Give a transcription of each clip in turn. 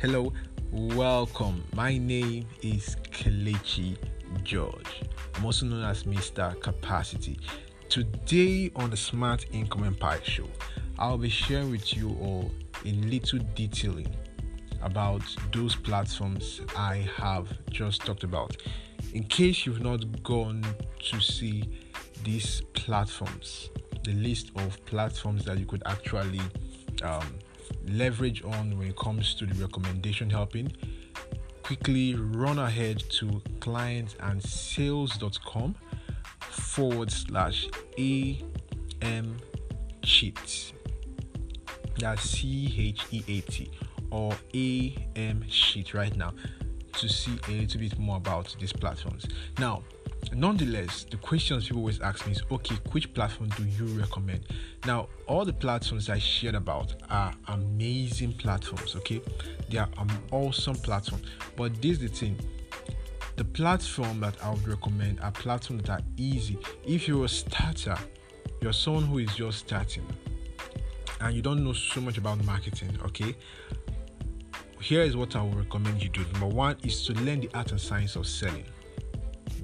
Hello, welcome. My name is Kelechi George. I'm also known as Mr. Capacity. Today on the Smart Income Empire Show, I'll be sharing with you all in little detailing about those platforms I have just talked about. In case you've not gone to see these platforms, the list of platforms that you could actually um, leverage on when it comes to the recommendation helping, quickly run ahead to clientandsales.com forward slash AM cheat. That's C H E A T or AM sheet right now to see a little bit more about these platforms. Now, nonetheless, the questions people always ask me is okay, which platform do you recommend? Now, all the platforms I shared about are amazing platforms, okay? They are an awesome platform. But this is the thing the platform that I would recommend are platforms that are easy. If you're a starter, you're someone who is just starting and you don't know so much about marketing, okay? Here is what I would recommend you do. Number one is to learn the art and science of selling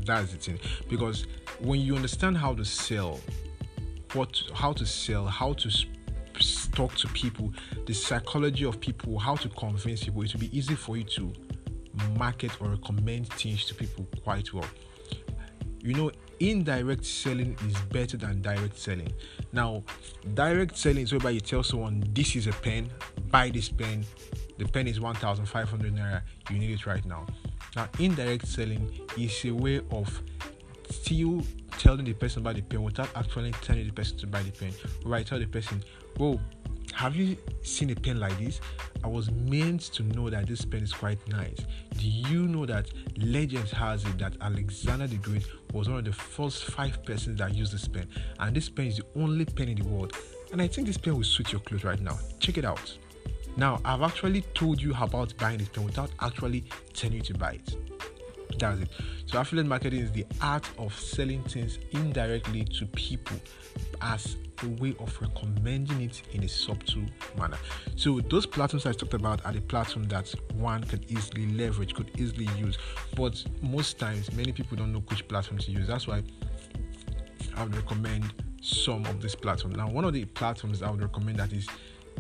that's the thing. Because when you understand how to sell what how to sell how to talk to people the psychology of people how to convince people it will be easy for you to market or recommend things to people quite well. You know indirect selling is better than direct selling. Now direct selling is whereby you tell someone this is a pen buy this pen. The pen is 1500 naira. You need it right now now, indirect selling is a way of still telling the person about the pen without actually telling the person to buy the pen. Where I tell the person, "Whoa, have you seen a pen like this? I was meant to know that this pen is quite nice. Do you know that legend has it that Alexander the Great was one of the first five persons that used this pen, and this pen is the only pen in the world. And I think this pen will suit your clothes right now. Check it out." Now, I've actually told you about buying this pen without actually telling you to buy it. That's it. So, affiliate marketing is the art of selling things indirectly to people as a way of recommending it in a subtle manner. So, those platforms I talked about are the platforms that one could easily leverage, could easily use. But most times, many people don't know which platform to use. That's why I would recommend some of these platforms. Now, one of the platforms I would recommend that is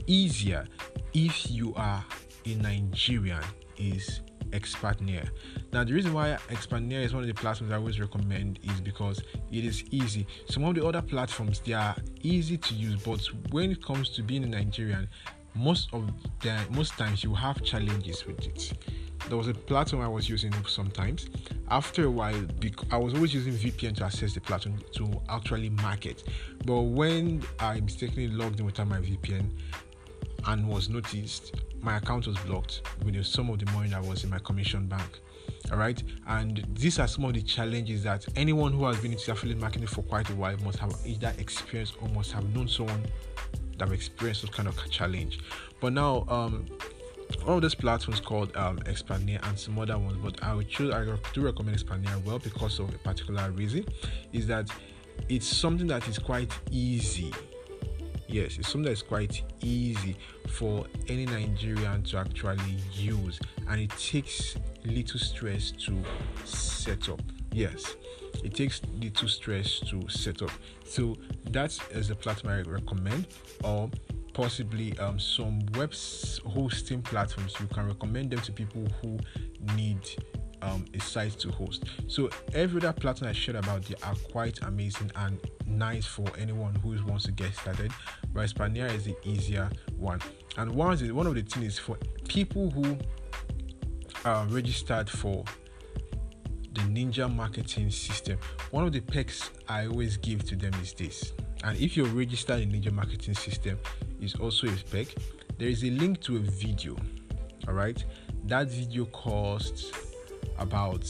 easier if you are a Nigerian is Expertnaire. Now, the reason why Expertnaire is one of the platforms I always recommend is because it is easy. Some of the other platforms they are easy to use, but when it comes to being a Nigerian, most of the most times you have challenges with it. There was a platform I was using sometimes. After a while, I was always using VPN to access the platform to actually market. But when I mistakenly logged in without my VPN, and was noticed, my account was blocked with the sum of the money that was in my commission bank. All right, and these are some of the challenges that anyone who has been into affiliate marketing for quite a while must have either experienced or must have known someone that have experienced this kind of challenge. But now, um, of those platforms called um, Expertnaire and some other ones, but I would choose I do recommend Expertnaire well because of a particular reason is that it's something that is quite easy yes it's something that's quite easy for any nigerian to actually use and it takes little stress to set up. Yes it takes little stress to set up. So that is a platform i recommend or possibly um, some web hosting platforms. You can recommend them to people who need um, a site to host. So every other platform I shared about they are quite amazing and nice for anyone who wants to get started. But Expertnaire is the easier one. And one one of the things is for people who are registered for the Ninja marketing system. One of the perks I always give to them is this. And if you're registered in Ninja marketing system, is also a perk. There is a link to a video. All right, that video costs about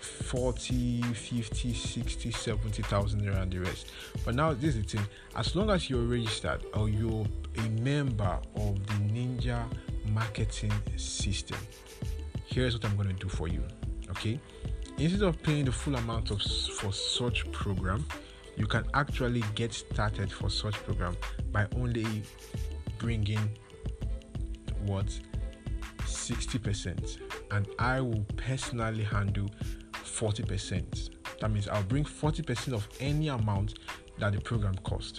40 50 60 70,000 naira and the rest. But now this is the thing. As long as you're registered or you're a member of the ninja marketing system here's what i'm going to do for you okay? Instead of paying the full amount of for such program you can actually get started for such program by only bringing what 60% and I will personally handle 40%. That means I'll bring 40% of any amount that the program costs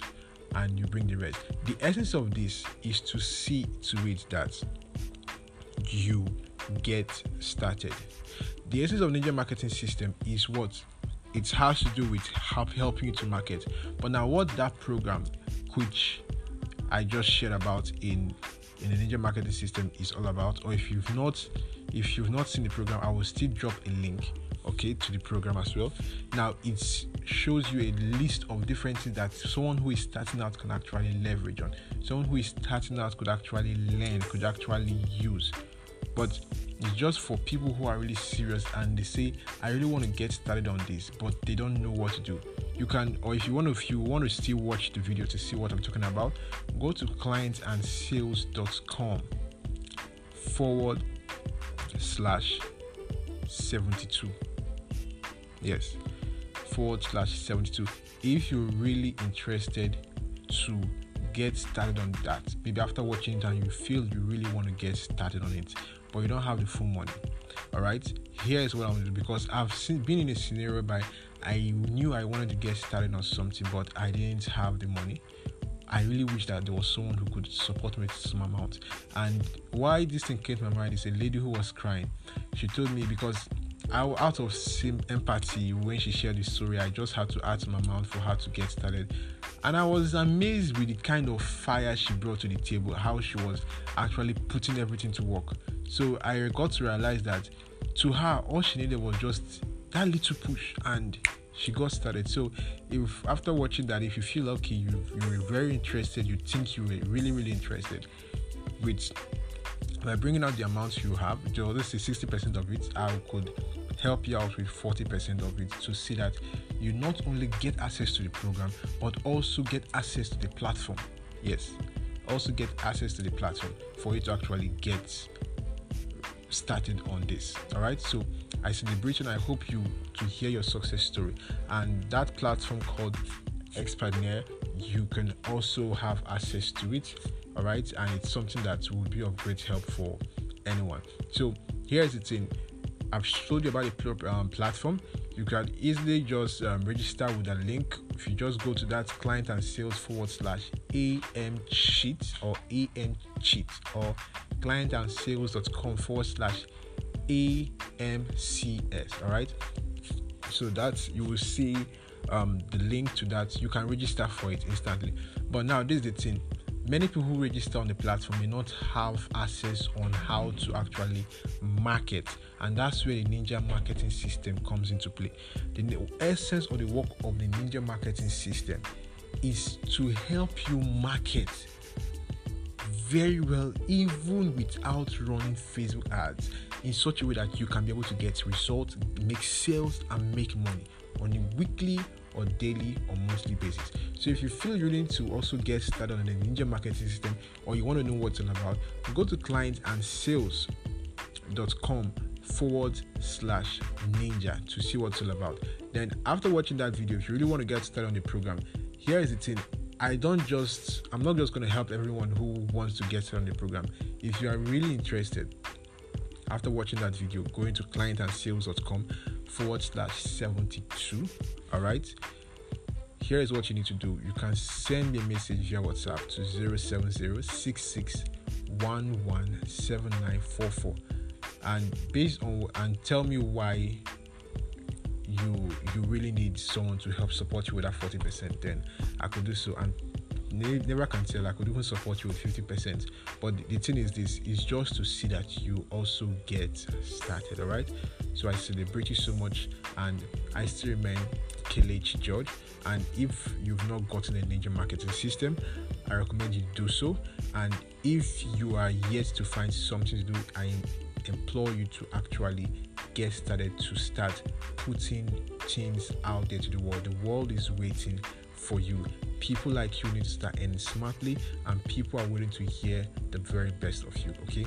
and you bring the rest. The essence of this is to see to it that you get started. The essence of Ninja Marketing System is what it has to do with help, helping you to market. But now, what that program, which I just shared about in in the Ninja Marketing System, is all about, or if you've not if you've not seen the program, I will still drop a link okay to the program as well. Now it shows you a list of different things that someone who is starting out can actually leverage on. Someone who is starting out could actually learn could actually use. But it's just for people who are really serious and they say i really want to get started on this but they don't know what to do. You can or if you want to if you want to still watch the video to see what i'm talking about go to clientandsales.com forward slash 72 yes forward slash 72 if you're really interested to get started on that maybe after watching it and you feel you really want to get started on it but you don't have the full money all right? Here is what i'm going to do because i've seen, been in a scenario by i knew i wanted to get started on something but i didn't have the money I really wish that there was someone who could support me to some amount. And why this thing came to my mind is a lady who was crying. She told me because I, out of empathy when she shared this story, I just had to add some amount for her to get started. And I was amazed with the kind of fire she brought to the table, how she was actually putting everything to work. So I got to realize that to her, all she needed was just that little push and she got started. So if after watching that, if you feel okay, you you were very interested, you think you were really, really interested with by bringing out the amounts you have, just say 60% of it, I could help you out with 40% of it to see that you not only get access to the program but also get access to the platform. Yes, also get access to the platform for you to actually get started on this. All right, so I celebrate and I hope you to hear your success story. And that platform called Expertnaire, you can also have access to it. All right, and it's something that will be of great help for anyone. So here's the thing I've showed you about the um, platform. You can easily just um, register with a link. If you just go to that client and sales forward slash AM cheat or AM cheat or client and sales.com forward slash AMCS. All right. So that you will see um, the link to that. You can register for it instantly. But now, this is the thing many people who register on the platform may not have access on how to actually market and that's where the ninja marketing system comes into play. The essence of the work of the ninja marketing system is to help you market very well even without running facebook ads in such a way that you can be able to get results make sales and make money. On a weekly or daily or monthly basis. So if you feel you need to also get started on the Ninja marketing system or you want to know what's all about, go to client and sales.com forward slash ninja to see what's all about. Then after watching that video, if you really want to get started on the program, here is the thing. I don't just I'm not just going to help everyone who wants to get started on the program. If you are really interested, after watching that video, go into clientandsales.com forward slash 72 all right? Here is what you need to do. You can send me a message via whatsapp to 070 and based on and tell me why you you really need someone to help support you with that 40% then i could do so. And never can tell i could even support you with 50% but the thing is this is just to see that you also get started all right so i celebrate you so much and i still remain Kelechi George. And if you've not gotten a Ninja marketing system, I recommend you do so. And if you are yet to find something to do, I implore you to actually get started to start putting things out there to the world. The world is waiting for you. People like you need to start earning smartly, and people are willing to hear the very best of you. Okay,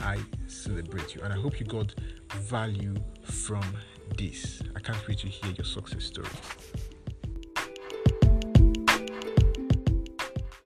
I celebrate you, and I hope you got value from this. I can't wait to hear your success story.